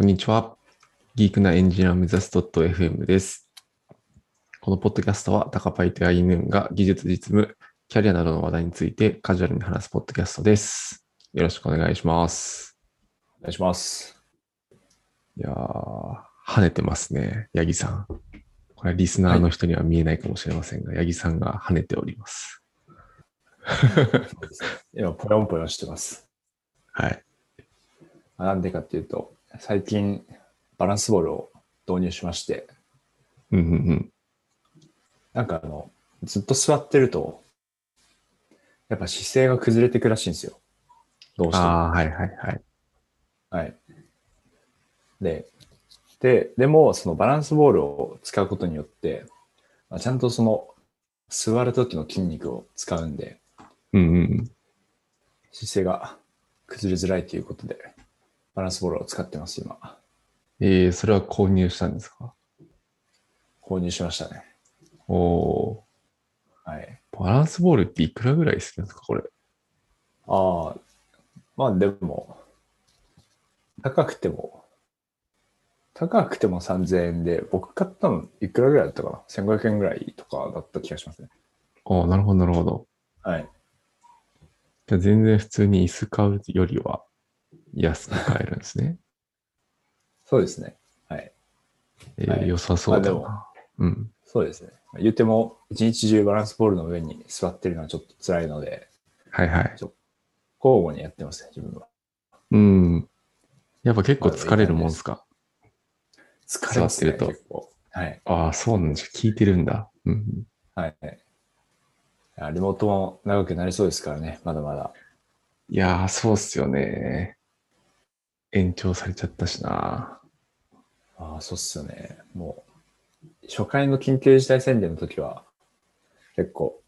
こんにちは。ギークなエンジニアを目指す .fm です。このポッドキャストは、タカパイとアイヌンが技術、実務、キャリアなどの話題についてカジュアルに話すポッドキャストです。よろしくお願いします。お願いします。いやー、跳ねてますね、ヤギさん。これはリスナーの人には見えないかもしれませんが、ヤギさんが跳ねております。今、ぽよんぽよんしてます。はい。まあなんでかっていうと、最近、バランスボールを導入しまして、うんうんうん。なんかあの、ずっと座ってると、やっぱ姿勢が崩れてくらしいんですよ。どうしても。ああ、はいはいはい。はい。で、で、でも、そのバランスボールを使うことによって、まあ、ちゃんとその、座る時の筋肉を使うんで、うんうんうん。姿勢が崩れづらいということで、バランスボールを使ってます、今。えー、それは購入したんですか？購入しましたね。おー。はい。バランスボールっていくらぐらいするんですかこれ？ああ、まあでも、高くても、高くても3000円で、僕買ったのいくらぐらいだったかな ?1500 円ぐらいとかだった気がしますね。ああ、なるほど、なるほど。はい。じゃあ全然普通に椅子買うよりは安く買えるんですね。そうですね。はい。えーはい良さそうだまあな。うん。そうですね。言っても、一日中バランスボールの上に座ってるのはちょっと辛いので、はいはい。交互にやってますね、自分は。うん。やっぱ結構疲れるもんすか？疲れますね、座ってると。はい。ああ、そうなんです。聞いてるんだ。うん。はい。リモートも長くなりそうですからね、まだまだ。いやー、そうっすよね。延長されちゃったしな。ああ、そうっすよね。もう、初回の緊急事態宣言の時は、結構、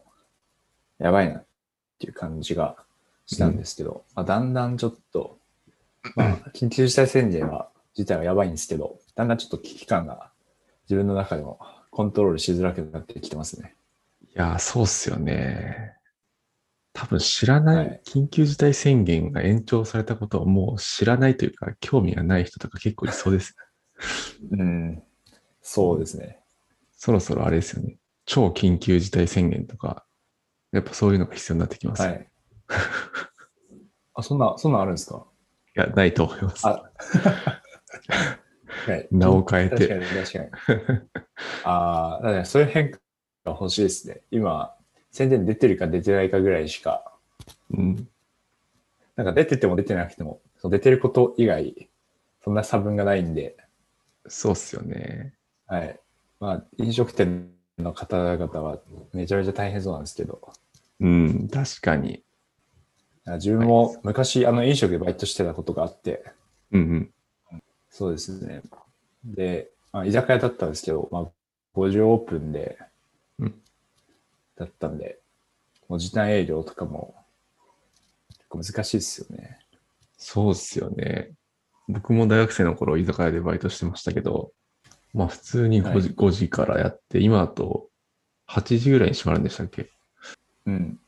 やばいなっていう感じがしたんですけど、まあ、だんだんちょっと、まあ、緊急事態宣言は、自体はやばいんですけど、だんだんちょっと危機感が自分の中でもコントロールしづらくなってきてますね。いやー、そうっすよね。多分知らなはいい、緊急事態宣言が延長されたことをもう知らないというか、興味がない人とか結構いそうです。うん。そうですね。そろそろあれですよね。超緊急事態宣言とか、やっぱそういうのが必要になってきます。。はいい。あ、そんな、そんなんあるんですか？や、ないと思います。あ はい名を変えて確かに確かに。ああ、だからそういう変化が欲しいですね。今、宣伝出てるか出てないかぐらいしか、うん。なんか出てても出てなくても、そう出てること以外、そんな差分がないんで、そうっすよね。はい。まあ、飲食店の方々はめちゃめちゃ大変そうなんですけど、うん、確かに。自分も昔、あの、飲食でバイトしてたことがあって、うんうん。そうですね。で、まあ、居酒屋だったんですけど、まあ、5時オープンで、うんだったんで、もう時短営業とかも結構難しいですよね。そうっすよね。僕も大学生の頃、居酒屋でバイトしてましたけど、まあ普通に5時,、5時からやって、今だと8時ぐらいに閉まるんでしたっけ？うん。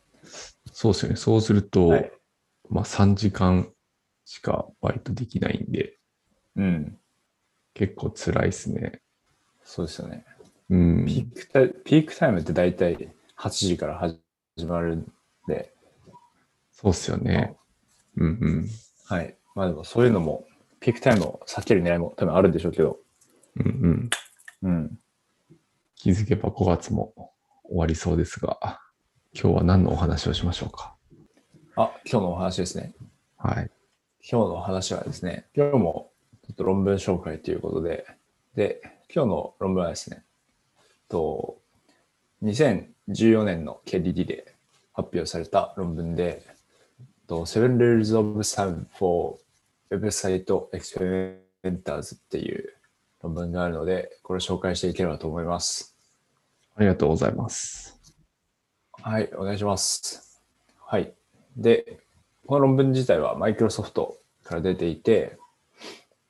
そうですよね。そうすると、はい。まあ3時間しかバイトできないんで、うん。結構辛いですね。そうですよね。うん。ピークタイピークタイムって大体8時から始まるんで、そうっすよね。うんうん。はい。まあでもそういうのも、ピークタイムを避ける狙いも多分あるんでしょうけど、うんうん。うん。気づけば5月も終わりそうですが、今日は何のお話をしましょうか？あ、今日のお話ですね。はい。今日の話はですね、今日もちょっと論文紹介ということで、で、今日の論文はですね、と2014年の KDD で発表された論文で、Seven Rules of Thumb for Website Experimenters っていう論文があるので、これを紹介していければと思います。ありがとうございます。はい、お願いします。はい。で、この論文自体はマイクロソフトから出ていて、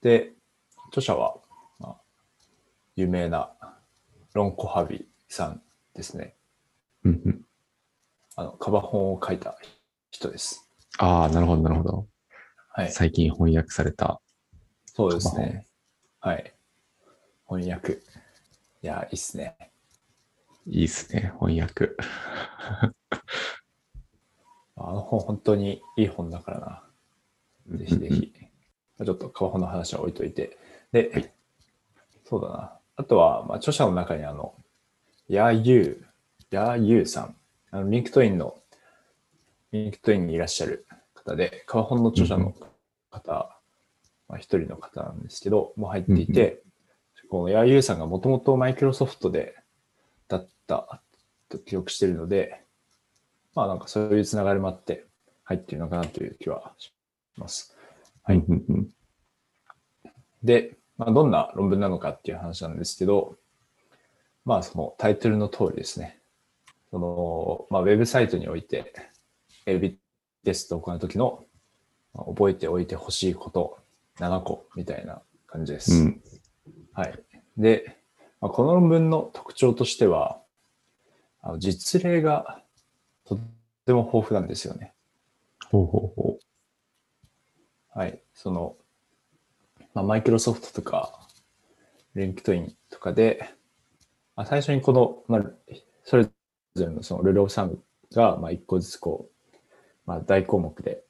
で、著者は、有名なロン・コハビさんですね。うんうん。あの、カバ本を書いた人です。ああ、なるほど、なるほど。はい。最近翻訳されたそうですね。はい。翻訳。いや、いいっすね。いいっすね、翻訳。あの本、本当にいい本だからな。ぜひぜひ。まあちょっと川本の話は置いといて。で、そうだな。あとは、まあ、著者の中にあの、ヤーユー、ヤーユーさん。あの、リンクトインの、リンクトインにいらっしゃる方で、カバ本の著者の方、まあ、一人の方なんですけど、もう入っていて、このヤーユーさんがもともとマイクロソフトで、だったと記憶しているので、まあなんかそういうつながりもあって入っているのかなという気はします。はいで、まあ、どんな論文なのかっていう話なんですけど、まあそのタイトルの通りですね。その、まあウェブサイトにおいて AB テストを行うときの、まあ覚えておいてほしいこと7個みたいな感じです。うん。はい。で、まあ、この論文の特徴としては、あの実例がとっても豊富なんですよね。ほうほうほはい。その、まあ、マイクロソフトとか、リンクトインとかで、まあ、最初にこの、まあ、それぞれのその Rule of Thumb が、まあ、一個ずつこう、まあ、大項目で、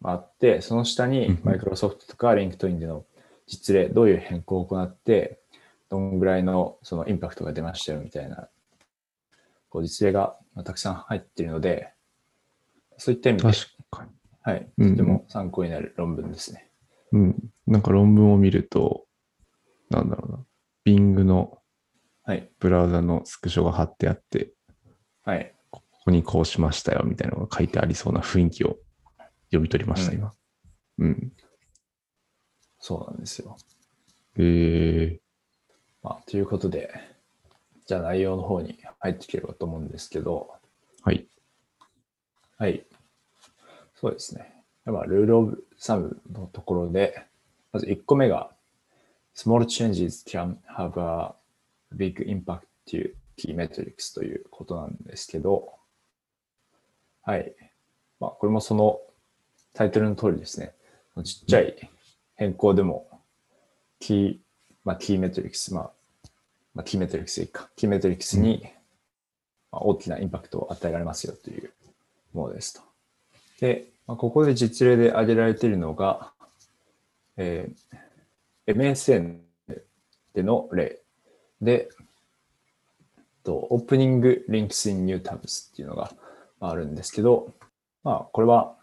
まあ、あって、その下にうんマイクロソフトとかリンクトインでの実例、どういう変更を行って、どんぐらいのそのインパクトが出ましたよみたいな、こう実例がまあたくさん入っているので、そういった意味う。で、確かに。はい、うんとても参考になる論文ですね。うん。なんか論文を見ると、なんだろうな。Bing のはい。ブラウザのスクショが貼ってあって、はい。ここにこうしましたよみたいなのが書いてありそうな雰囲気を読み取りました、うん今。うん。そうなんですよ。えー、まあ、ということで、じゃあ内容の方に入っていければと思うんですけど、はい。はい。そうですね。まあ、ルールオブサムのところで、まず1個目が、small changes can have a big impact っていう key metrics ということなんですけど、はい。まあ、これもそのタイトルの通りですね。ちっちゃい変更でも、キー、まあ、キーメトリックス、まあ、まあ、キーメトリックスでいいか。キーメトリックスに、まあ、大きなインパクトを与えられますよというものですと。で、まあ、ここで実例で挙げられているのが、えー MSN での例で、とオープニング links in new tabs っていうのがまああるんですけど、まあ、これは、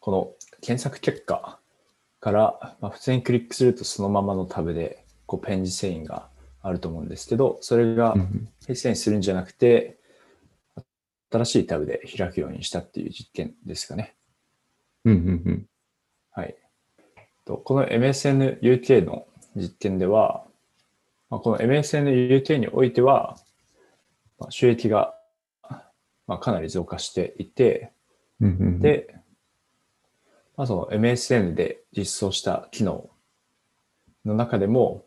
この検索結果から、まあ、普通にクリックするとそのままのタブで、こう、ペン字遷移があると思うんですけど、それがうんうんペン字遷移するんじゃなくて、新しいタブで開くようにしたっていう実験ですかね。うんうんうん。はい。とこの MSN UK の実験では、まあ、この MSN UK においては、まあ、収益が、まあ、かなり増加していて、うんうんうん、で、まあ、その MSN で実装した機能の中でも、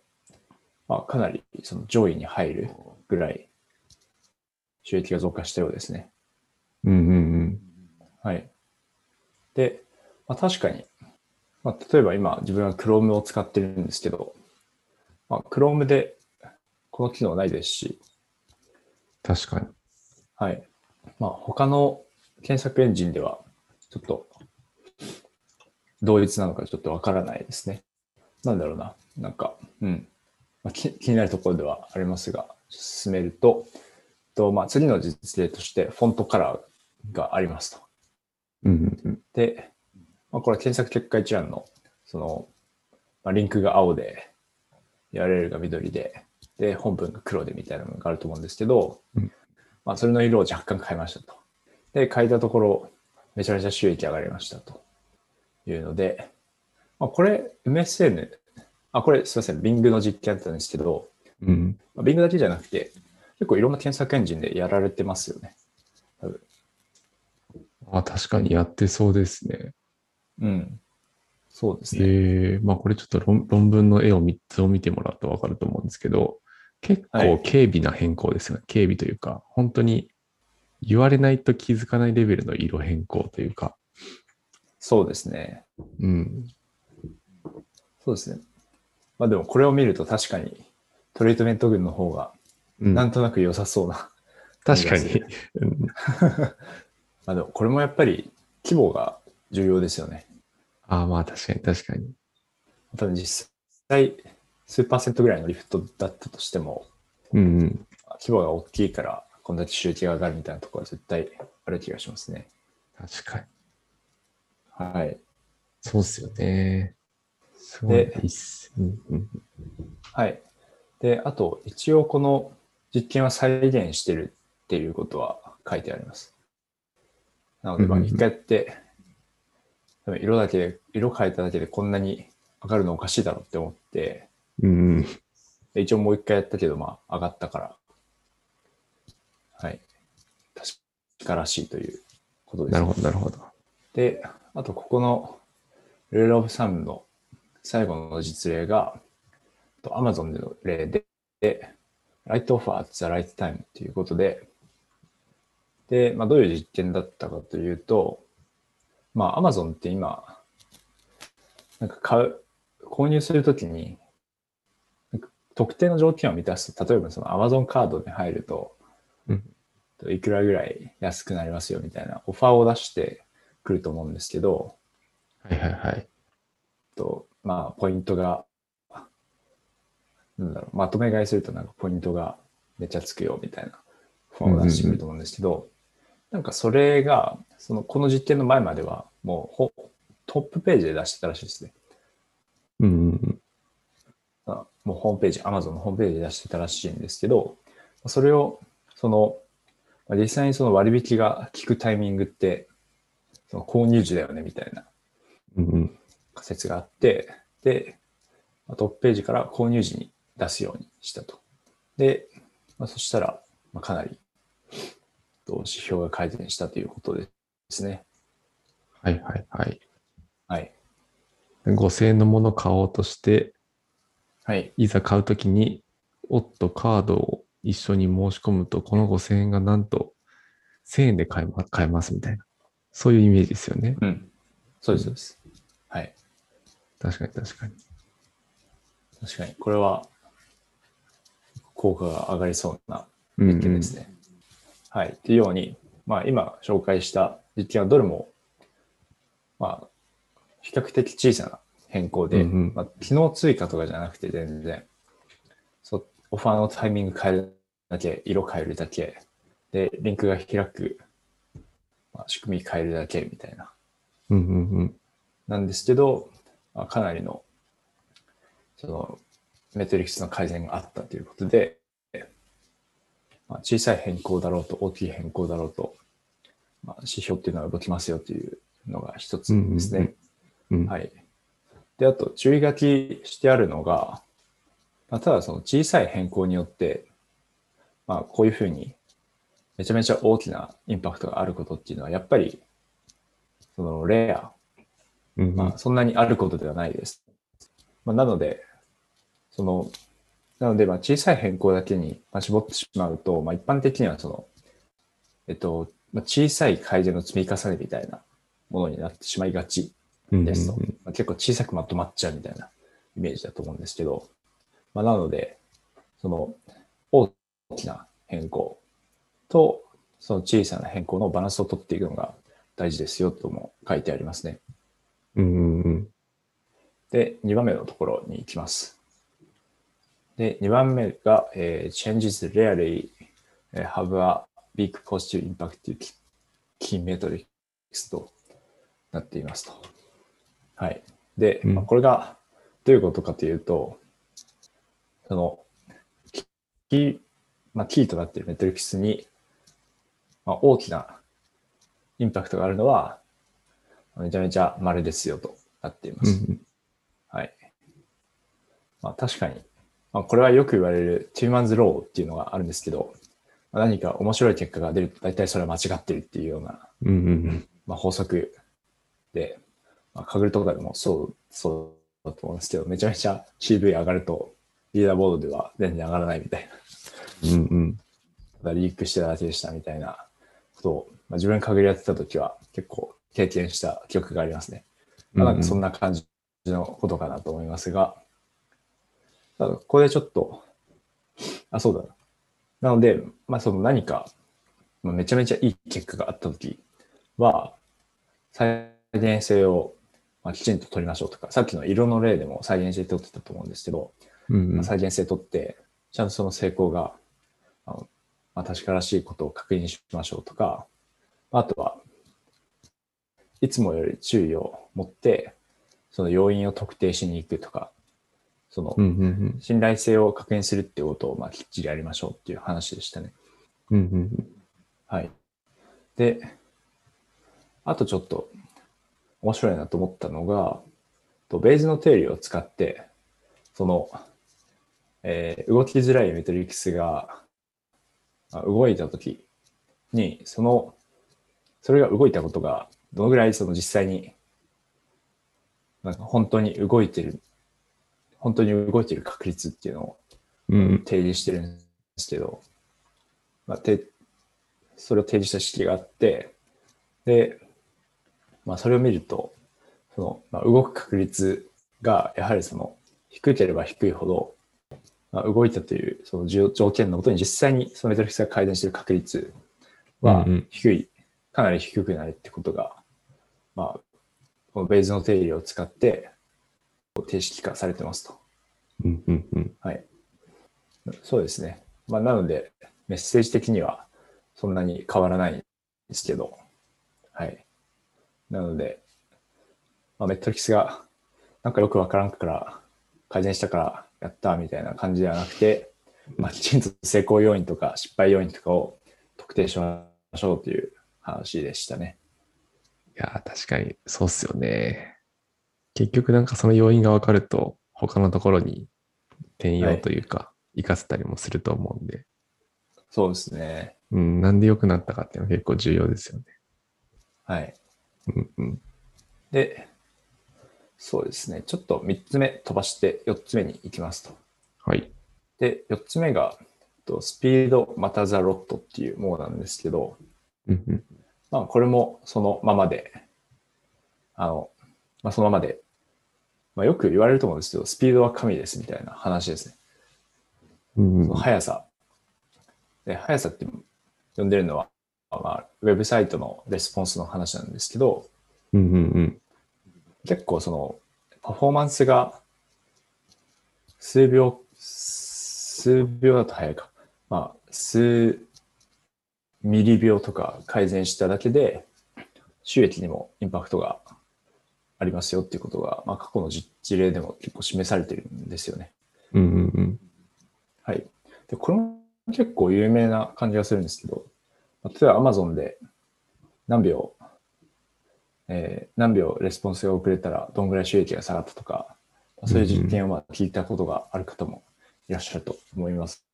まあ、かなりその上位に入るぐらい収益が増加したようですね。うんうんうん。はい。で、まあ、確かに、まあ、例えば今自分は Chrome を使ってるんですけど、まあ、Chrome でこの機能ないですし、確かに。はい。まあ、他の検索エンジンでは、ちょっと、同一なのかちょっとわからないですね。なんだろうな。なんか、うん。まあ、気気になるところではありますが、進めると、とまあ、次の実例として、フォントカラーがありますと。うんうんうん。で、まあ、これは検索結果一覧の、その、まあ、リンクが青で、URL が緑で、で、本文が黒でみたいなのがあると思うんですけど、うんまあ、それの色を若干変えましたと。で、変えたところ、めちゃめちゃ収益上がりましたというので、まあ、これ、MSN、あ、これすいません、Bing の実験だったんですけど、うん。まあ、Bing だけじゃなくて、結構いろんな検索エンジンでやられてますよね。多分あ、確かにやってそうですね。うん。そうですね。えー、まあこれちょっと論論文の絵を3つを見てもらうとわかると思うんですけど、結はい構軽微な変更ですよね。軽微というか、本当に言われないと気づかないレベルの色変更というか、そうですね。うん。そうですね。まあでもこれを見ると確かにトリートメント群の方がうんなんとなく良さそうな。確かに。うん まあでもこれもやっぱり規模が重要ですよね。ああ、まあ確かに確かに。多分実際数パーセントぐらいのリフトだったとしても、うんうん。規模が大きいからこんだけ収益が上がるみたいなところは絶対ある気がしますね。確かに。はい。そうっすよね。すごいで。はい。で、あと一応この実験は再現してるっていうことは書いてあります。なので、まあうんうんうん一回やって、多分色だけで、色変えただけでこんなに上がるのおかしいだろうって思って、うん一応もう一回やったけど、まあ上がったから、はい。確からしいということです、なるほど、なるほど。で、あとここのルールオブサムの最後の実例が、と Amazon での例で、で Right offer at the right time ということで、で、まあ、どういう実験だったかというと、まあ、Amazon って今、なんか買う、購入するときに、特定の条件を満たすと、例えばその Amazon カードに入ると、うんいくらぐらい安くなりますよみたいなオファーを出してくると思うんですけど、はいはいはい。とまあ、ポイントが、なんだろう、まとめ買いするとなんかポイントがめっちゃつくよみたいなオファーを出してくると思うんですけど、なんかそれが、その、この実験の前まではもうほトップページで出してたらしいですね。うんうんもうホームページ、Amazon のホームページで出してたらしいんですけど、それを、その、まあ実際にその割引が効くタイミングって、その購入時だよねみたいな。仮説があって、で、まあトップページから購入時に出すようにしたと。で、まあ、そしたら、まあ、かなりと指標が改善したということですね。はいはいはい。はい。5000円のものを買おうとして、はい。いざ買うときに、おっとカードを一緒に申し込むと、この5000円がなんと1000円で買えま買えますみたいな。そういうイメージですよね。うん。そうです、そうです。はい。確かに確かに。確かに、これは効果が上がりそうなうん、実験ですね。はい。っていうように、まあ今紹介した実験はどれも、まあ、比較的小さな変更で、うんうんまあ、機能追加とかじゃなくて全然、そうオファーのタイミング変えるだけ、色変えるだけ、で、リンクが開く、まあ、仕組み変えるだけみたいな。うんうんうん。なんですけど、まあ、かなりの、その、メトリックスの改善があったということで、まあ、小さい変更だろうと大きい変更だろうと、まあ、指標っていうのは動きますよというのが一つですね。うん、はい。で、あと注意書きしてあるのが、まあ、ただその小さい変更によって、まあこういうふうにめちゃめちゃ大きなインパクトがあることっていうのはやっぱりそのレア、まあそんなにあることではないです。まあ、なので、その、なのでまあ小さい変更だけにまあ絞ってしまうと、まあ一般的にはその、えっと、まあ、小さい改善の積み重ねみたいなものになってしまいがちですと、結構小さくまとまっちゃうみたいなイメージだと思うんですけど、まあ、なので、その大きな変更とその小さな変更のバランスを取っていくのが大事ですよとも書いてありますね。うんうんうん。で、2番目のところに行きます。で、2番目が、えー changes rarely eh, have a big positive impact key metrics となっていますと。はい。で、うんまあこれがどういうことかというと、その、キー、まあ、キーとなっているメトリックスに、まあ、大きなインパクトがあるのは、めちゃめちゃ丸ですよとなっています。うんはい。まあ確かに、まあ、これはよく言われる two man's law っていうのがあるんですけど、まあ、何か面白い結果が出ると大体それは間違ってるっていうような、うんうんうん。まあ、法則で、まあ、カグルとかでもそう、そうだと思うんですけど、めちゃめちゃ CV 上がるとリーダーボードでは全然上がらないみたいな。うんうん。ただリークしてただけでしたみたいなことを、まあ、自分カグルやってた時は結構経験した記憶がありますね。まあ、なんかそんな感じのことかなと思いますが、ただここでちょっと、あ、そうだな。なので、まあその何か、まあ、めちゃめちゃいい結果があったときは、再現性を、まあ、きちんと取りましょうとか、さっきの色の例でも再現性取ってたと思うんですけど、うんうんまあ、再現性取って、ちゃんとその成功が、あのまあ、確からしいことを確認しましょうとか、あとは、いつもより注意を持って、その要因を特定しに行くとか、その信頼性を確認するっていうことを、まあ、きっちりやりましょうっていう話でしたね。うんうんうんはい。で、あとちょっと面白いなと思ったのが、とベイズの定理を使って、その、えー動きづらいメトリックスがあ動いたときに、その、それが動いたことが、どのぐらいその実際に、なんか本当に動いてる、本当に動いてる確率っていうのをうん。提示してるんですけど、まあ、てそれを提示した式があって、で、まあ、それを見ると、その、まあ、動く確率が、やはりその、低ければ低いほど、まあ、動いたというその条条件のもとに実際にそのメトリックスが改善している確率は低い、かなり低くなるってことが、まあ、このベイズの定理を使って、定式化されてますと。うんうんうんはい。そうですね。まあ、なので、メッセージ的にはそんなに変わらないんですけど、はい。なので、まあ、メットリックスがなんかよくわからんから改善したからやったみたいな感じではなくて、まあ、きちんと成功要因とか失敗要因とかを特定しましょうという話でしたね。いやー、確かにそうっすよね。結局なんかその要因が分かると、他のところに転用というか、活かせたりもすると思うんで、そうですね。うん、なんで良くなったかっていうのは結構重要ですよね。はい。うんうん。で、そうですね。ちょっと3つ目飛ばして4つ目に行きますと。はい。で、4つ目が、えっとスピードまたザロットっていうものなんですけど、うんうん。まあ、これもそのままで、あの、まあ、そのままで、まあ、よく言われると思うんですけど、スピードは神ですみたいな話ですね。うんうんその速さ。で、速さって呼んでるのは、まあ、ウェブサイトのレスポンスの話なんですけど、うんうんうん。結構その、パフォーマンスが数秒、数秒だと早いか。まあ、数ミリ秒とか改善しただけで、収益にもインパクトがありますよっていうことが、まあ、過去の実事例でも結構示されてるんですよね。うんうんうん。はい。で、これも結構有名な感じがするんですけど、例えば Amazon で何秒、えー何秒レスポンスが遅れたらどんぐらい収益が下がったとか、そういう実験をまあ聞いたことがある方もいらっしゃると思います。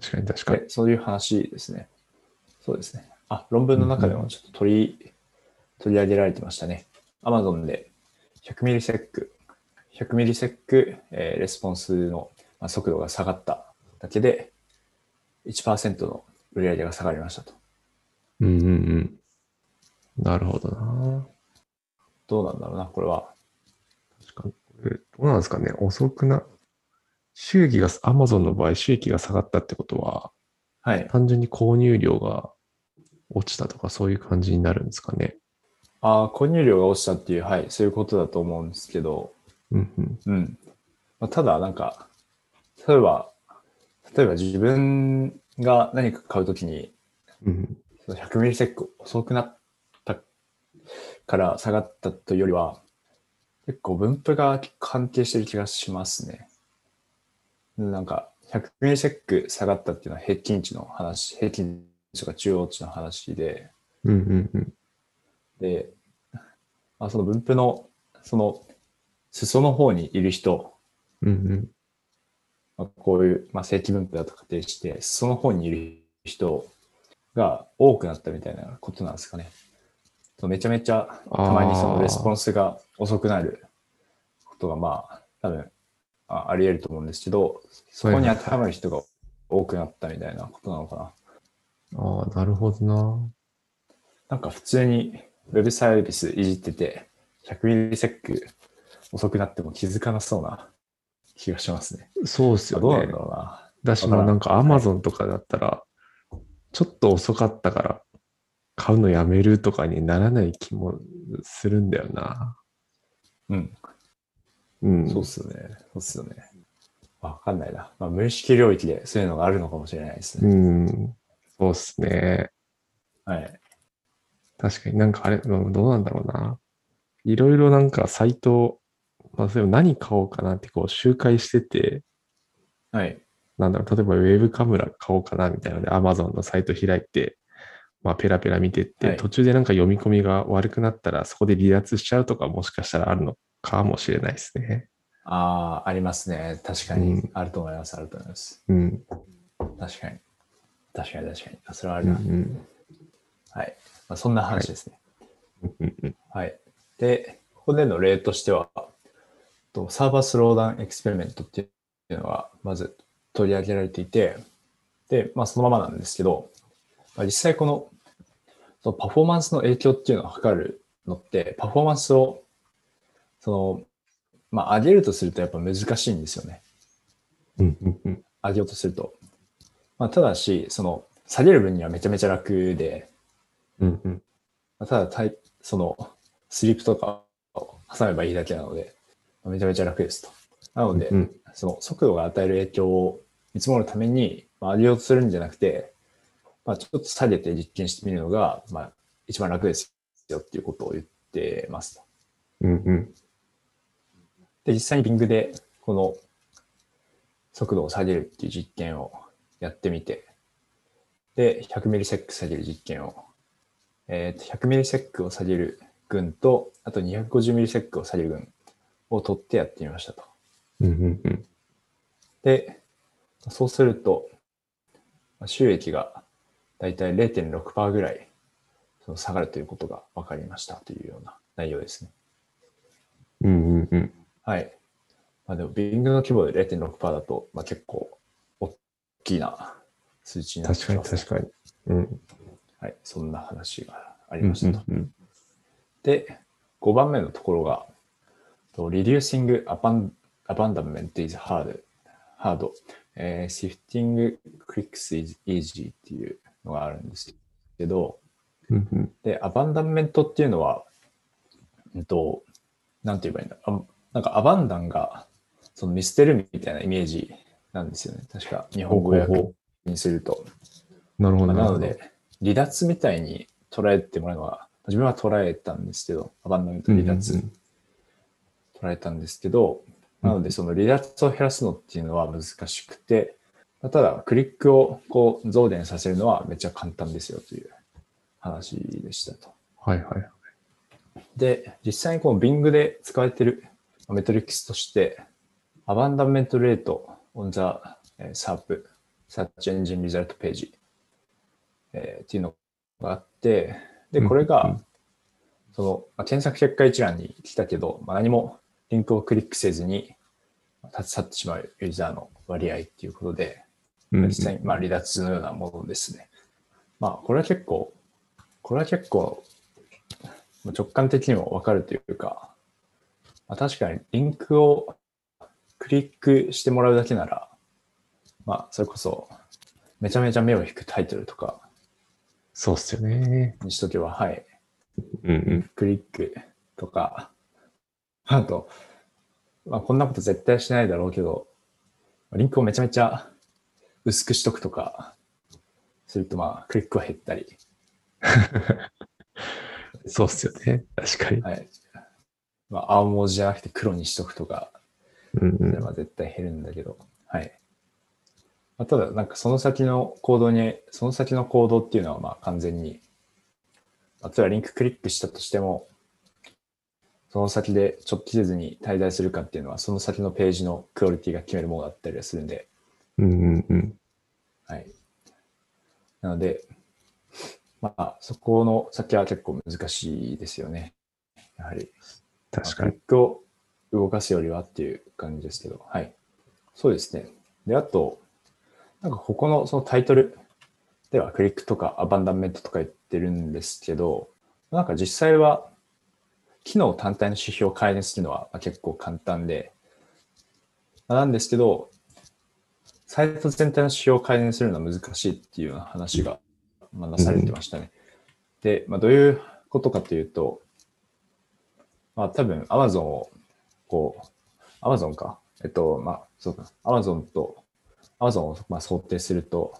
確かに確かに。でそういう話ですね。そうですね。あ、論文の中でもちょっと取り、取り上げられてましたね。Amazon で100ミリセック、100ミリセック、えーレスポンスのまあ速度が下がっただけで1%の売り上げが下がりましたと。うんうんうん。なるほどな。どうなんだろうな、これは。確かに。どうなんですかね。遅くな、収益が、Amazon の場合、収益が下がったってことは、はい。単純に購入量が落ちたとか、そういう感じになるんですかね。ああ、購入量が落ちたっていう、はい、そういうことだと思うんですけど、うんうん。うん。まあ、ただ、なんか、例えば、例えば自分が何か買うときに、うんその100ミリセック遅くなったから下がったというよりは、結構分布が関係してる気がしますね。なんか、100ミリセック下がったっていうのは平均値の話、平均値とか中央値の話で、うんうんうん。で、まあ、その分布の、その、裾の方にいる人、うんうん。まあ、こういう、まあ、正規分布だと仮定して、裾の方にいる人が多くなったみたいなことなんですかね。めちゃめちゃ、たまにそのレスポンスが遅くなることが、まあ、多分ああり得ると思うんですけど、そこに当てはまる人が多くなったみたいなことなのかな。ああ、なるほどな。なんか普通にウェブサービスいじってて、100ミリセック遅くなっても気づかなそうな気気がしますね。そうっすよね。どうなんだろうな。だし、まあなんか Amazon とかだったら、ちょっと遅かったから買うのやめるとかにならない気もするんだよな。うん。うん。そうっすよね。そうっすよね。わかんないな。まあ、無意識領域でそういうのがあるのかもしれないですうね。ん。そうっすね。はい。確かになんかあれ、うんどうなんだろうな。いろいろなんかサイト、まあ、何買おうかなってこう周回してて、はい。なんだろう、例えばウェブカメラ買おうかなみたいなので Amazon のサイト開いて、まあペラペラ見てって、はい途中でなんか読み込みが悪くなったらそこで離脱しちゃうとかもしかしたらあるのかもしれないですね。ああ、ありますね。確かにうん。あると思います。あると思います。うん。確かに。確かに確かに。あそれはあうんうるな。んはい。まあ、そんな話ですね。うんうんはい。で、ここでの例としては、とサーバースローダウンエクスペリメントっていうのがまず取り上げられていて、で、まあそのままなんですけど、まあ、実際このそのパフォーマンスの影響っていうのを測るのって、パフォーマンスを、その、まあ上げるとするとやっぱ難しいんですよね。うんうんうん上げようとすると。まあただし、その、下げる分にはめちゃめちゃ楽で、うんうんまあただその、スリープとかを挟めばいいだけなので、まあめちゃめちゃ楽ですと。なので、うんその速度が与える影響を見積もるために、まあ、上げようとするんじゃなくて、まあ、ちょっと下げて実験してみるのが、まあ、一番楽ですよっていうことを言ってますと。うんうんで、実際に Bing でこの速度を下げるっていう実験をやってみて、で、100ミリセック下げる実験を、えーと、100ミリセックを下げる群と、あと250ミリセックを下げる群を取ってやってみましたと。で、そうすると、まあ収益がだいたい0.6%ぐらいその下がるということが分かりましたというような内容ですね。うんうんうんはい。まあでも、ビングの規模で0.6%だと、まあ、結構大きな数値になって確かにきます、確かに。うんはい。そんな話がありうんましたと。うんで、5番目のところが、と reducing abandonment is hard, hard、えー shifting clicks is easy っていうのがあるんですけど、うんうんで、アバンダンメントっていうのは、うんと、なんて言えばいいんだあなんかアバンダンが、その見捨てるみたいなイメージなんですよね。確か日本語訳にすると。なるほど。まあなのるで、離脱みたいに捉えてもらうのは、自分は捉えたんですけど、アバンダメントほど、離脱捉えたんですけど、なのでその離脱を減らすのっていうのは難しくて、ただクリックをこう増減させるのはめっちゃ簡単ですよという話でしたと。はいはい。で、実際にこの Bing で使われているメトリックスとして、アバンダメントレート on the えー SERP、Search Engine Result Page、えーっていうのがあって、で、これが、うんその、まあ検索結果一覧に来たけど、まあ、何もリンクをクリックせずに立ち去ってしまうユーザーの割合っていうことで、うん実際にまあ離脱のようなものですね。まあ、これは結構、これは結構、まあ直感的にもわかるというか、まあ、確かにリンクをクリックしてもらうだけなら、まあ、それこそ、めちゃめちゃ目を引くタイトルとかそうっすよね。にしとけば、はい、うんうん。クリックとか、あと、まあ、こんなこと絶対しないだろうけど、リンクをめちゃめちゃ薄くしとくとか、するとまあ、クリックは減ったり、そうっすよね。確かに。はい。まあ、青文字じゃなくて黒にしとくとか、うんうんそれは絶対減るんだけど、はい。まあ、ただ、なんかその先の行動に、その先の行動っていうのはまあ完全に、まあ例えばリンククリックしたとしても、その先で直帰せずに滞在するかっていうのは、その先のページのクオリティが決めるものだったりはするんで、うんうんうん。はい。なので、まあ、そこの先は結構難しいですよね。やはり。確かにクを動かすよりはっていう感じですけど、はい。そうですね。で、あと、なんかここのそのタイトルではクリックとかアバンダンメントとか言ってるんですけど、なんか実際は機能単体の指標を改善するのは結構簡単で、なんですけど、サイト全体の仕様を改善するのは難しいっていう話が、なされてましたね。で、まあ、どういうことかというと、まあ、多分 Amazon を、こう、Amazon か。えっと、まあ、そうか。Amazon と、Amazon をまあ想定すると、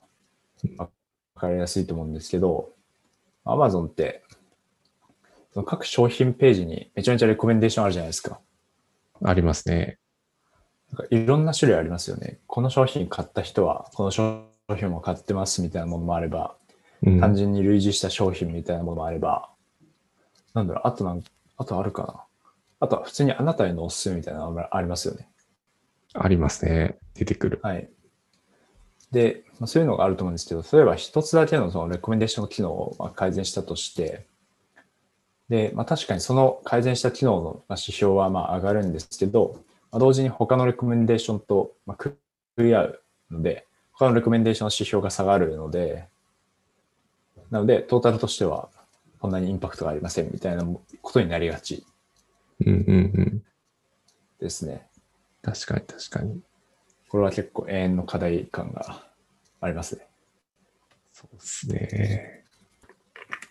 わかりやすいと思うんですけど、Amazon って、その各商品ページにめちゃめちゃレコメンデーションあるじゃないですか。ありますね。なんかいろんな種類ありますよね。この商品買った人は、この商品も買ってますみたいなものもあれば、うん単純に類似した商品みたいなものもあれば、なんだろう、あとなん、あとあるかな。あとは普通にあなたへのおすすめみたいなのもありますよね。ありますね。出てくる。はい。で、まあ、そういうのがあると思うんですけど、例えば一つだけのそのレコメンデーションの機能をまあ改善したとして、で、まあ、確かにその改善した機能のまあ指標はまあ上がるんですけど、まあ、同時に他のレコメンデーションとまあ食い合うので、他のレコメンデーションの指標が下がるので、なので、トータルとしてはこんなにインパクトがありませんみたいなことになりがちうんうんうん。ですね。確かに確かに。これは結構永遠の課題感がありますね。そうですね。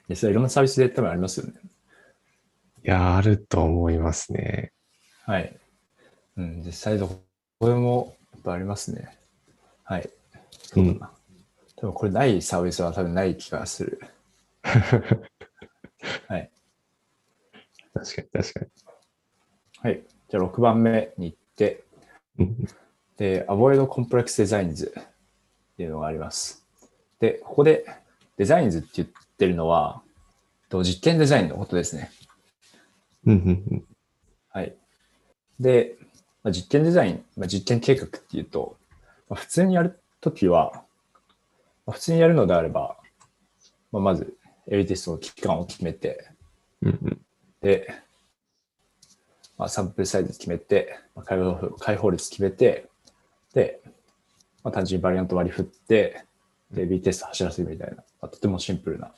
で、それいろんなサービスで多分ありますよね。いや、あると思いますね。はい。うん、実際どこでもやっぱありますね。はい。そうだな。多分これないサービスは多分ない気がする。はい。確かに確かに。はい。じゃあ6番目に行って、うんで、Avoid Complex Designs っていうのがあります。で、ここでデザインズって言ってるのは、と実験デザインのことですね。うんうんうんはい。で、まあ、実験デザイン、まあ、実験計画っていうと、まあ、普通にやるときは、まあ、普通にやるのであれば、まあ、まず A テストの期間を決めて、うんうんで、まあ、サンプルサイズ決めて、まあ、開放開放率決めて、で、まあ、単純にバリアント割り振って、で、B テスト走らせるみたいな、まあ、とてもシンプルな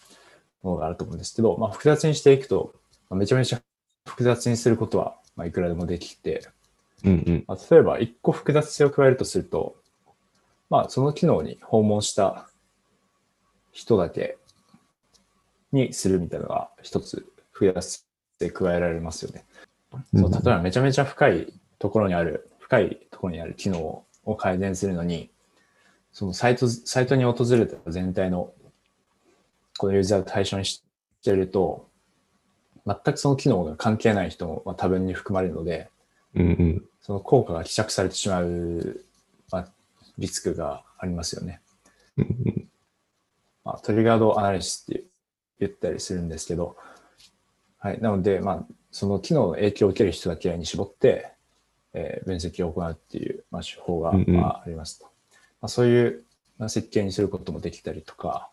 ものがあると思うんですけど、まあ、複雑にしていくと、まあ、めちゃめちゃ複雑にすることは、まあ、いくらでもできて、うんうんまあ、例えば一個複雑性を加えるとすると、まあ、その機能に訪問した人だけにするみたいなのが一つ複雑性加えられますよね。そう例えばめちゃめちゃ深いところにある、深いところにある機能を改善するのに、そのサイト、サイトに訪れた全体のこのユーザーを対象にしていると、全くその機能が関係ない人もまあ多分に含まれるので、うんうんその効果が希釈されてしまう、まあ、リスクがありますよね。うんうんまあ、トリガードアナリシスって言ったりするんですけど、はい。なので、まあ、その機能の影響を受ける人だけに絞って、えー分析を行うっていう、まあ、手法が、まあ、ありますと。まあ、そういう、まあ、設計にすることもできたりとか、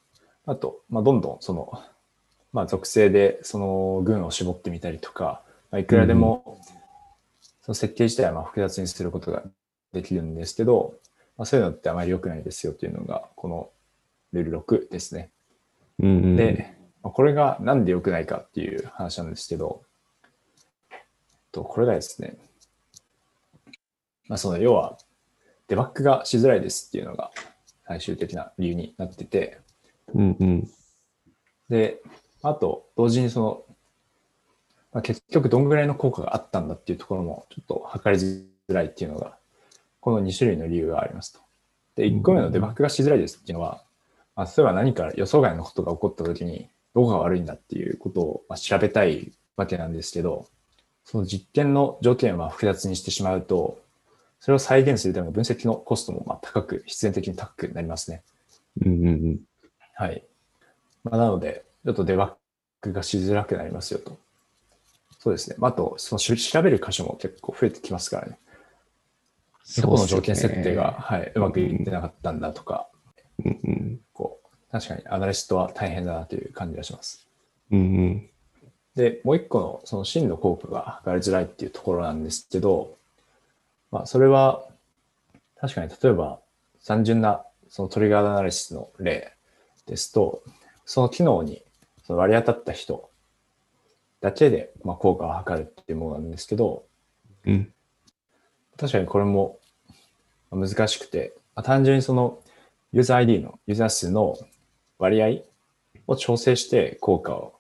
あと、まあ、どんどんその、まあ、属性でその群を絞ってみたりとか、まあ、いくらでも、その設計自体はまあ複雑にすることができるんですけど、まあ、そういうのってあまり良くないですよっていうのが、このルール6ですね。うんうん。で、まあこれがなんで良くないかっていう話なんですけど、とこれがですね、まあ、その要はデバッグがしづらいですっていうのが最終的な理由になってて、うんうん。で、あと同時にその、まあ、結局どんぐらいの効果があったんだっていうところもちょっと測りづらいっていうのが、この2種類の理由がありますと。で、1個目のデバッグがしづらいですっていうのは、まあ、例えば何か予想外のことが起こった時に、どこが悪いんだっていうことをまあ調べたいわけなんですけど、その実験の条件は複雑にしてしまうと、それを再現するための分析のコストもまあ高く、必然的に高くなりますね。うんうんうんはい。まあ、なので、ちょっとデバッグがしづらくなりますよと。そうですね。まあ、あと、そのし調べる箇所も結構増えてきますからね。どこの条件設定が、はい、うまくいってなかったんだとか、うんうんこう、確かにアナリストは大変だなという感じがします。うんうんで、もう一個のその真の効果が測りづらいっていうところなんですけど、まあ、それは、確かに例えば単純なそのトリガードアナリシスの例ですと、その機能にその割り当たった人だけでまあ効果を測るっていうものなんですけど、うん。確かにこれも難しくて、まあ単純にそのユーザー ID のユーザー数の割合を調整して効果を、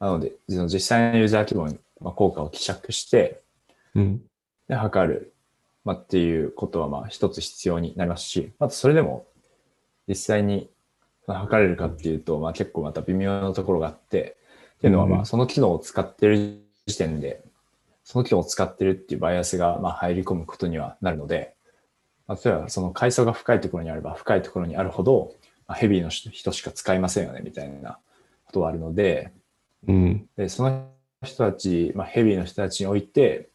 なので、その実際のユーザー規模にまあ効果を希釈して、うん。で、測る、まあ、っていうことは、まあ、一つ必要になりますし、あと、それでも、実際にまあ測れるかっていうと、まあ、結構また微妙なところがあって、っていうのは、まあ、うんその機能を使ってる時点で、その機能を使ってるっていうバイアスが、まあ、入り込むことにはなるので、まあ例えば、その階層が深いところにあれば、深いところにあるほど、まあ、ヘビーの人人しか使いませんよね、みたいなことはあるので、うん。で、その人たち、まあ、ヘビーの人たちにおいて、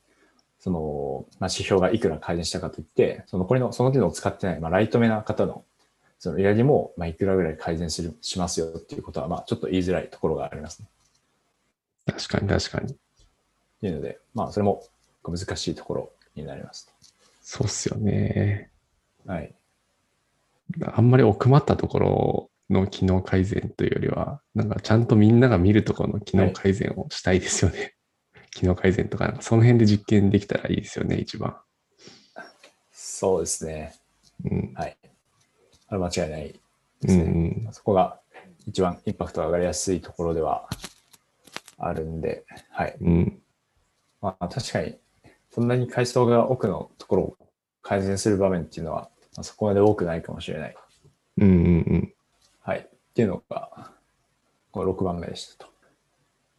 その、まあ、指標がいくら改善したかといって、その残りの、その機能を使ってない、まあ、ライト目な方の、その依頼にも、まあ、いくらぐらい改善する、しますよっていうことは、まあ、ちょっと言いづらいところがありますね。確かに確かに。っていうので、まあ、それも難しいところになります。そうっすよね。はい。あんまり奥まったところの機能改善というよりは、なんかちゃんとみんなが見るところの機能改善をしたいですよね。機能改善とかその辺で実験できたらいいですよね、一番。そうですね。うん。はい。あれ間違いないでうんうすね。ん。そこが一番インパクトが上がりやすいところではあるんで、はい。うん。まあ確かに、そんなに階層が奥のところを改善する場面っていうのは、まあ、そこまで多くないかもしれない。うんうんうん。はい。っていうのが、この6番目でしたと。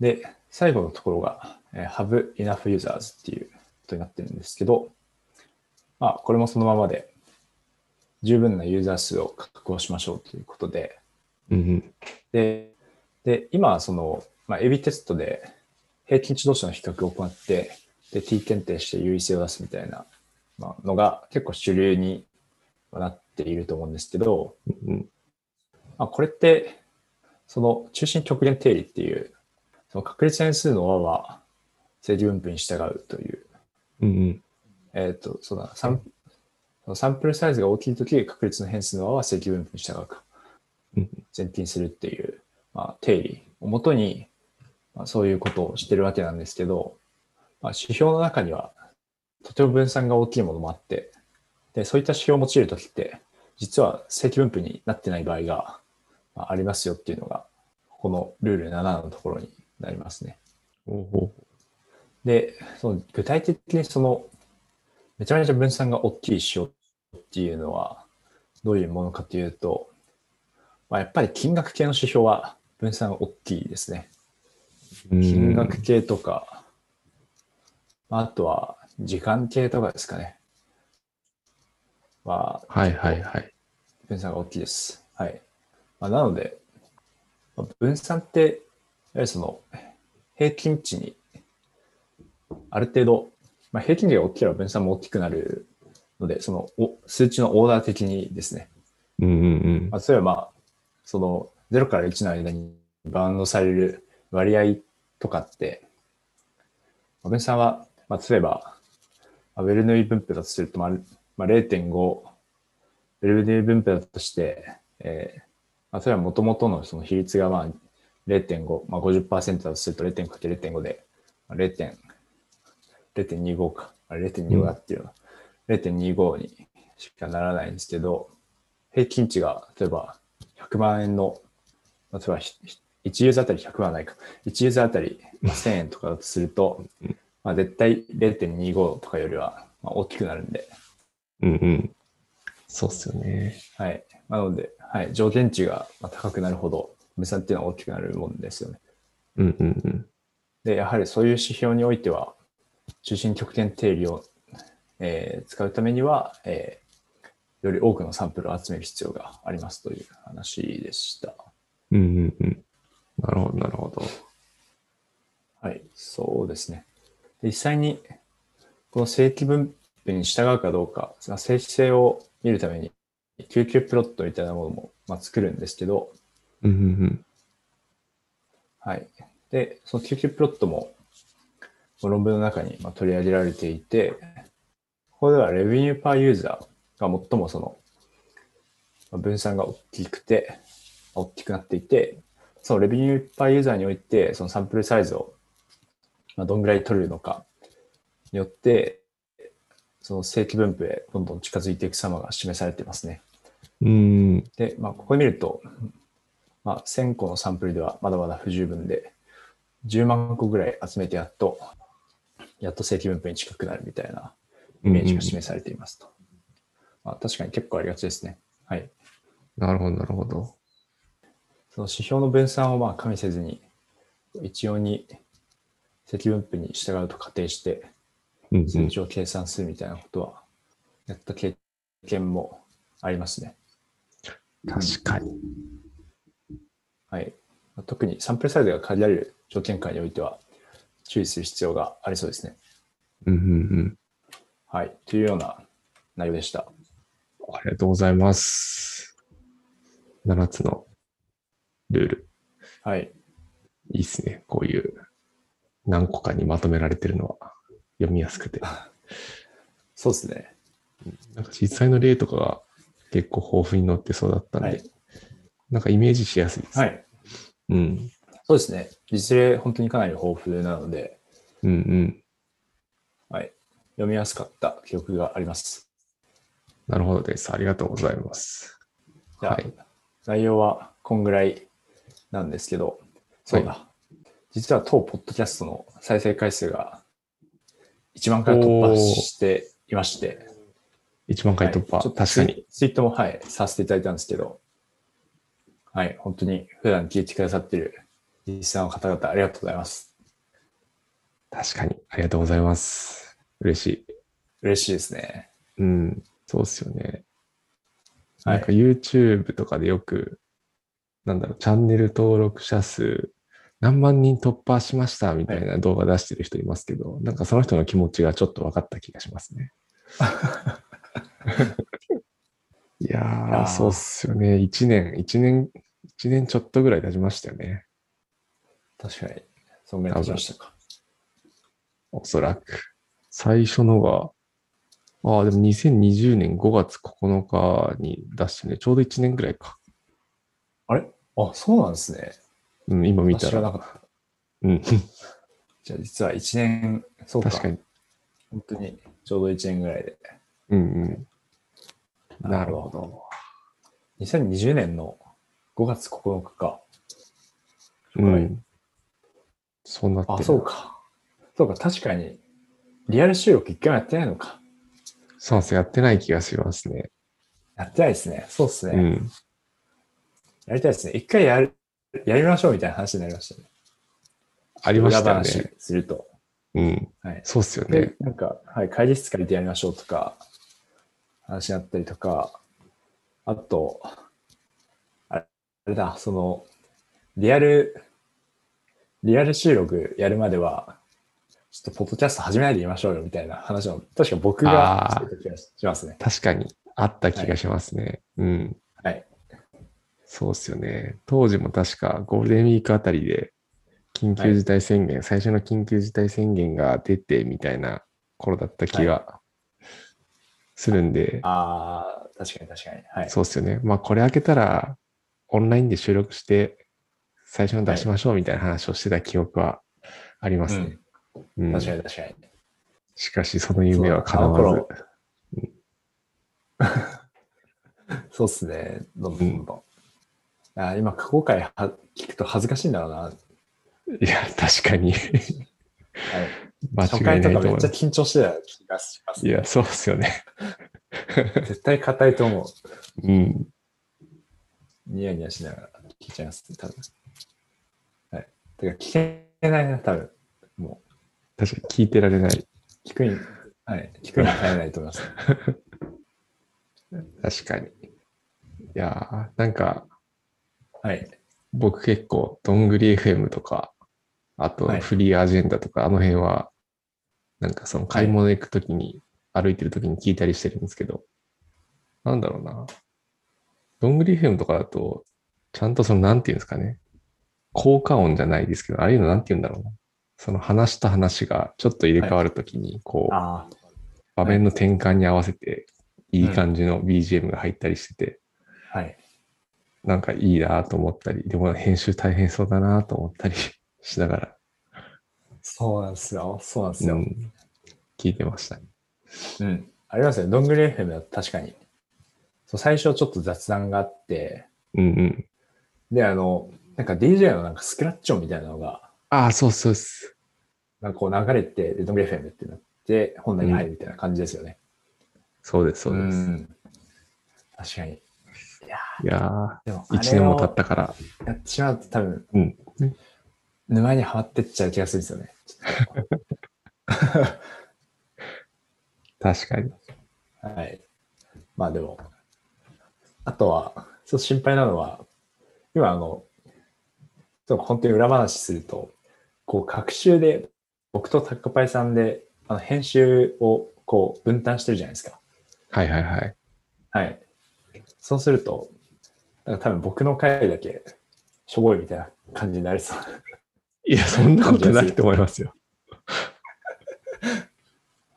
で、最後のところが、えー have enough users っていうことになってるんですけど、まあ、これもそのままで、十分なユーザー数を確保しましょうということで、うんうん。で、で今はその、まあ、エビテストで平均値同士の比較を行って、で、t 検定して優位性を出すみたいな、まあ、のが結構主流になっていると思うんですけど、うんまあ、これって、その中心極限定理っていう、その確率変数の和は正規分布に従うという、うんうん。えっ、と、そうだ、サンそのサンプルサイズが大きいとき、確率の変数の和は正規分布に従うかうん、前提にするっていう、まあ、定理をもとに、まあ、そういうことをしてるわけなんですけど、まあ、指標の中には、とても分散が大きいものもあって、で、そういった指標を用いるときって、実は正規分布になってない場合がまあありますよっていうのが、このルール7のところになりますね。で、その具体的にその、めちゃめちゃ分散が大きい指標っていうのは、どういうものかというと、まあ、やっぱり金額系の指標は分散が大きいですね。金額系とか、まああとは時間系とかですかね。まあ、はいはいはい。分散が大きいです。はい。まあ、なので、まあ分散って、いわゆるその、平均値に、ある程度、まあ、平均値が大きければ分散も大きくなるので、その、お数値のオーダー的にですね。うんうんうんまあ、例えば、まあ、その、0から1の間にバウンドされる割合とかって、まあ分散は、まあ、例えば、まあウェルヌイ分布だとすると、まあ、まあ、0.5、ウェルヌイ分布だとして、えーまあ、例えば元々のその比率がまあ0.5、まあ、50%だとすると 0.×0.5 で、まあ、0. 0.25か。あれ0.25だっていうのは、0.25にしかならないんですけど、平均値が例えば100万円の、例えばひ1ユーザーあたり100万ないか。1ユーザーあたりまあ1000円とかだとすると、まあ、絶対0.25とかよりはまあ大きくなるんで、うんうん。そうっすよね。はい。なので、はい、条件値がまあ高くなるほど、分散っていうのは大きくなるもんですよね。うんうんうん。で、やはりそういう指標においては、中心極点定理を、えー使うためには、えーより多くのサンプルを集める必要がありますという話でした。うんうんうん。なるほどなるほど。はい、そうですね。で実際に、この正規分布に従うかどうか、正規性を見るために、救急プロットみたいなものも、まあ、作るんですけど、うんうんはい。で、その救急プロットも、論文の中にまあ取り上げられていて、ここではレビューパーユーザーが最もその、まあ分散が大きくて、大きくなっていて、そのレビューパーユーザーにおいて、そのサンプルサイズをまあどんぐらい取れるのかによって、その正規分布へどんどん近づいていく様が示されていますね。うん。で、まあ、ここで見ると、まあ、1000個のサンプルではまだまだ不十分で、10万個ぐらい集めてやっと、やっと正規分布に近くなるみたいなイメージが示されていますと。まあ、確かに結構ありがちですね。はい。なるほど、なるほど。その指標の分散をまあ加味せずに、一様に積分布に従うと仮定して、数値を計算するみたいなことは、やった経験もありますね。確かに。はい。まあ特にサンプルサイズが限られる条件下においては、注意する必要がありそうですね。うんうんうん。はい。というような内容でした。ありがとうございます。7つのルール。はい。いいっすね。こういう何個かにまとめられてるのは読みやすくて。そうですね。なんか実際の例とかが結構豊富に載ってそうだったんで、はいなんかイメージしやすいです。はい。うん。そうですね。実例、本当にかなり豊富なので、うんうん。はい。読みやすかった記憶があります。なるほどです。ありがとうございます。じゃあ、はい内容はこんぐらいなんですけど、そうだ。実は当ポッドキャストの再生回数が1万回突破していまして、1万回突破。はい確かに。ツイートも、はい、させていただいたんですけど、はい、本当に普段聞いてくださってるリスナーの方々ありがとうございます。確かに。ありがとうございます。嬉しい。嬉しいですね。うん。そうっすよね。はいなんか YouTube とかでよく、なんだろう、チャンネル登録者数何万人突破しましたみたいな動画出してる人いますけど、なんかその人の気持ちがちょっと分かった気がしますね。いやーそうっすよね。1年、1年、1年ちょっとぐらい経ちましたよね。確かに、そんぐらい経ちましたか。おそらく。最初のが、ああ、でも2020年5月9日に出してね、ちょうど1年ぐらいか。あれ？あ、そうなんですね。うん、今見たら。知らなかった。うん、じゃあ実は1年、そうか。確かに。本当にちょうど1年ぐらいで。うんうん。なるほど。2020年の5月9日か。うん。そうなってるあ、そうか。そうか、確かに、リアル収録一回もやってないのか。そうです。やってない気がしますね。やってないですね。そうですね。うん。やりたいですね。一回やる、やりましょうみたいな話になりましたね。ありましたね。すると。うん。はい。そうっすよでね。、なんか、はい、会議室借りてやりましょうとか、話になったりとか、あと、あれだ、その、リアル、リアル収録やるまでは、ちょっとポッドキャスト始めないで言いましょうよみたいな話を、確か僕がしてた気がしますね。確かにあった気がしますね。うん。はい。そうっすよね。当時も確かゴールデンウィークあたりで、緊急事態宣言、最初の緊急事態宣言が出てみたいな頃だった気がするんで、ああ、確かに確かに。はい。そうっすよね。まあこれ開けたら、オンラインで収録して、最初に出しましょうみたいな話をしてた記憶はありますね。うん確かに確かに。しかしその夢は叶わずそうっすね。どんどんどん。あー今、過去回は聞くと恥ずかしいんだろうな。はいや、確かに。い、間初違いない回とかめっちゃ。緊張してた気がします、いや、そうっすよね。絶対硬いと思う。うん。ニヤニヤしながら聞いちゃいますね、多分。はい。てか、聞けないな、多分。も確かに聞いてられない。う、聞くに、はい。聞くに耐えないと思います。確かに。いやー、なんか、はい。僕結構、どんぐり FM とか、あとはいフリーアジェンダとか、あの辺は、なんかその買い物行くときに、歩いてるときに聞いたりしてるんですけど、なんだろうな。どんぐり FM とかだと、ちゃんとその、なんていうんですかね。効果音じゃないですけど、ああいうのなんて言うんだろうな。その話と話がちょっと入れ替わるときに、こう、あ場面の転換に合わせて、いい感じの BGM が入ったりしてて、あ、はい。なんかいいなと思ったり、でも編集大変そうだなと思ったり しながら、そうなんですよ。そうなんですよ。うん、聞いてました。うん。ありますよね。どんぐり FM だと確かに。そう最初ちょっと雑談があって、うんうん。で、あの、なんか DJ のなんかスクラッチ音みたいなのが、ああ、そうそうっす。なんかこう流れて、でどんぐり FM ってなって、本題に入るみたいな感じですよね。そうです、そうです。ん確かに。いやでもー、一年も経ったから。た。やってしまうと多分、うん。沼にはまってっちゃう気がするんですよね。確かに。はい。まあでも、あとは、ちょっと心配なのは、今あの、ちょっと本当に裏話すると、こう、学習で、僕とタッカパイさんで、あの、編集をこう、分担してるじゃないですか。はいはいはい。はい。そうすると、多分僕の回だけ、しょぼいみたいな感じになりそう。いや、そんなことないと思いますよ。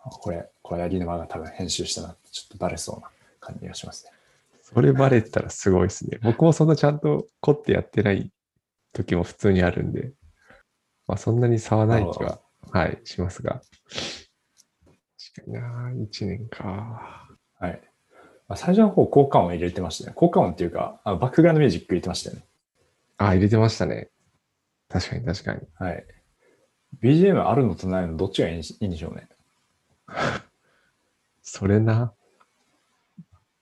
これ、これやりの間が多分編集したなって、ちょっとバレそうな感じがしますね。それバレたらすごいですね。僕もそんなちゃんと凝ってやってない時も普通にあるんで、まあそんなに差はない気は、はい、しますが。確かにな、1年か。はい。まあ、最初の方、効果音を入れてましたね。効果音っていうか、あのバックグラウンドミュージック入れてましたよね。あ、入れてましたね。確かに確かに。はい。BGM あるのとないのどっちがいいいいんでしょうね。それな。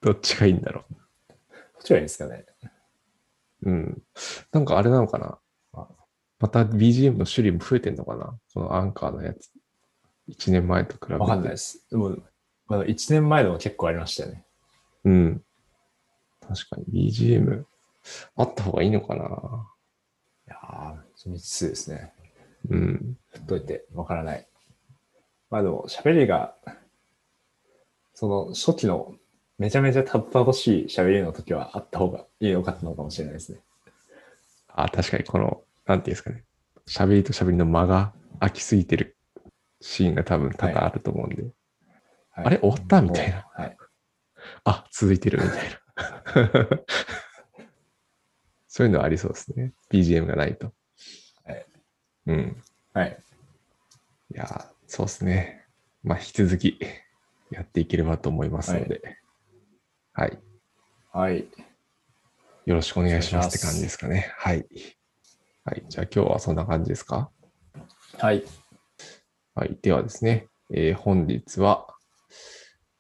どっちがいいんだろどっちがいいんですかね。う。うん。なんかあれなのかな？また BGM の種類も増えてんのかな？このアンカーのやつ。1年前と比べて。わかんないです。でも、まだ1年前でも結構ありましたよね。うん。確かに BGM あった方がいいのかな？いやー、未知数ですね。うん。振っといてわからない。まあでも、喋りが、その初期のめちゃめちゃたどたどしい喋りの時はあった方がいいのかったのかもしれないですね。あ、確かにこの、なんていうんですかね。喋りと喋りの間が空きすぎてるシーンが多分多々あると思うんで。はいあれ終わったみたいな。はい。あ、続いてるみたいな。そういうのはありそうですね。BGM がないと。はい。うん。はい。いやー、そうですね。まあ、引き続きやっていければと思いますので。はい。はい。よろしくお願いしますって感じですかね。はい。はい。じゃあ今日はそんな感じですか？はい。はい。ではですね、えー本日は、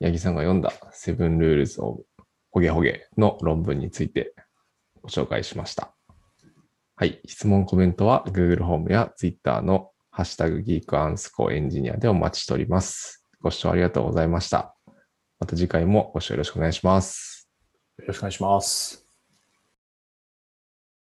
八木さんが読んだ Seven Rules of ホゲホゲの論文についてご紹介しました。はい。質問、コメントは Google ホームや Twitter のハッシュタグギークアンスコエンジニアでお待ちしております。ご視聴ありがとうございました。また次回もご視聴よろしくお願いします。よろしくお願いします。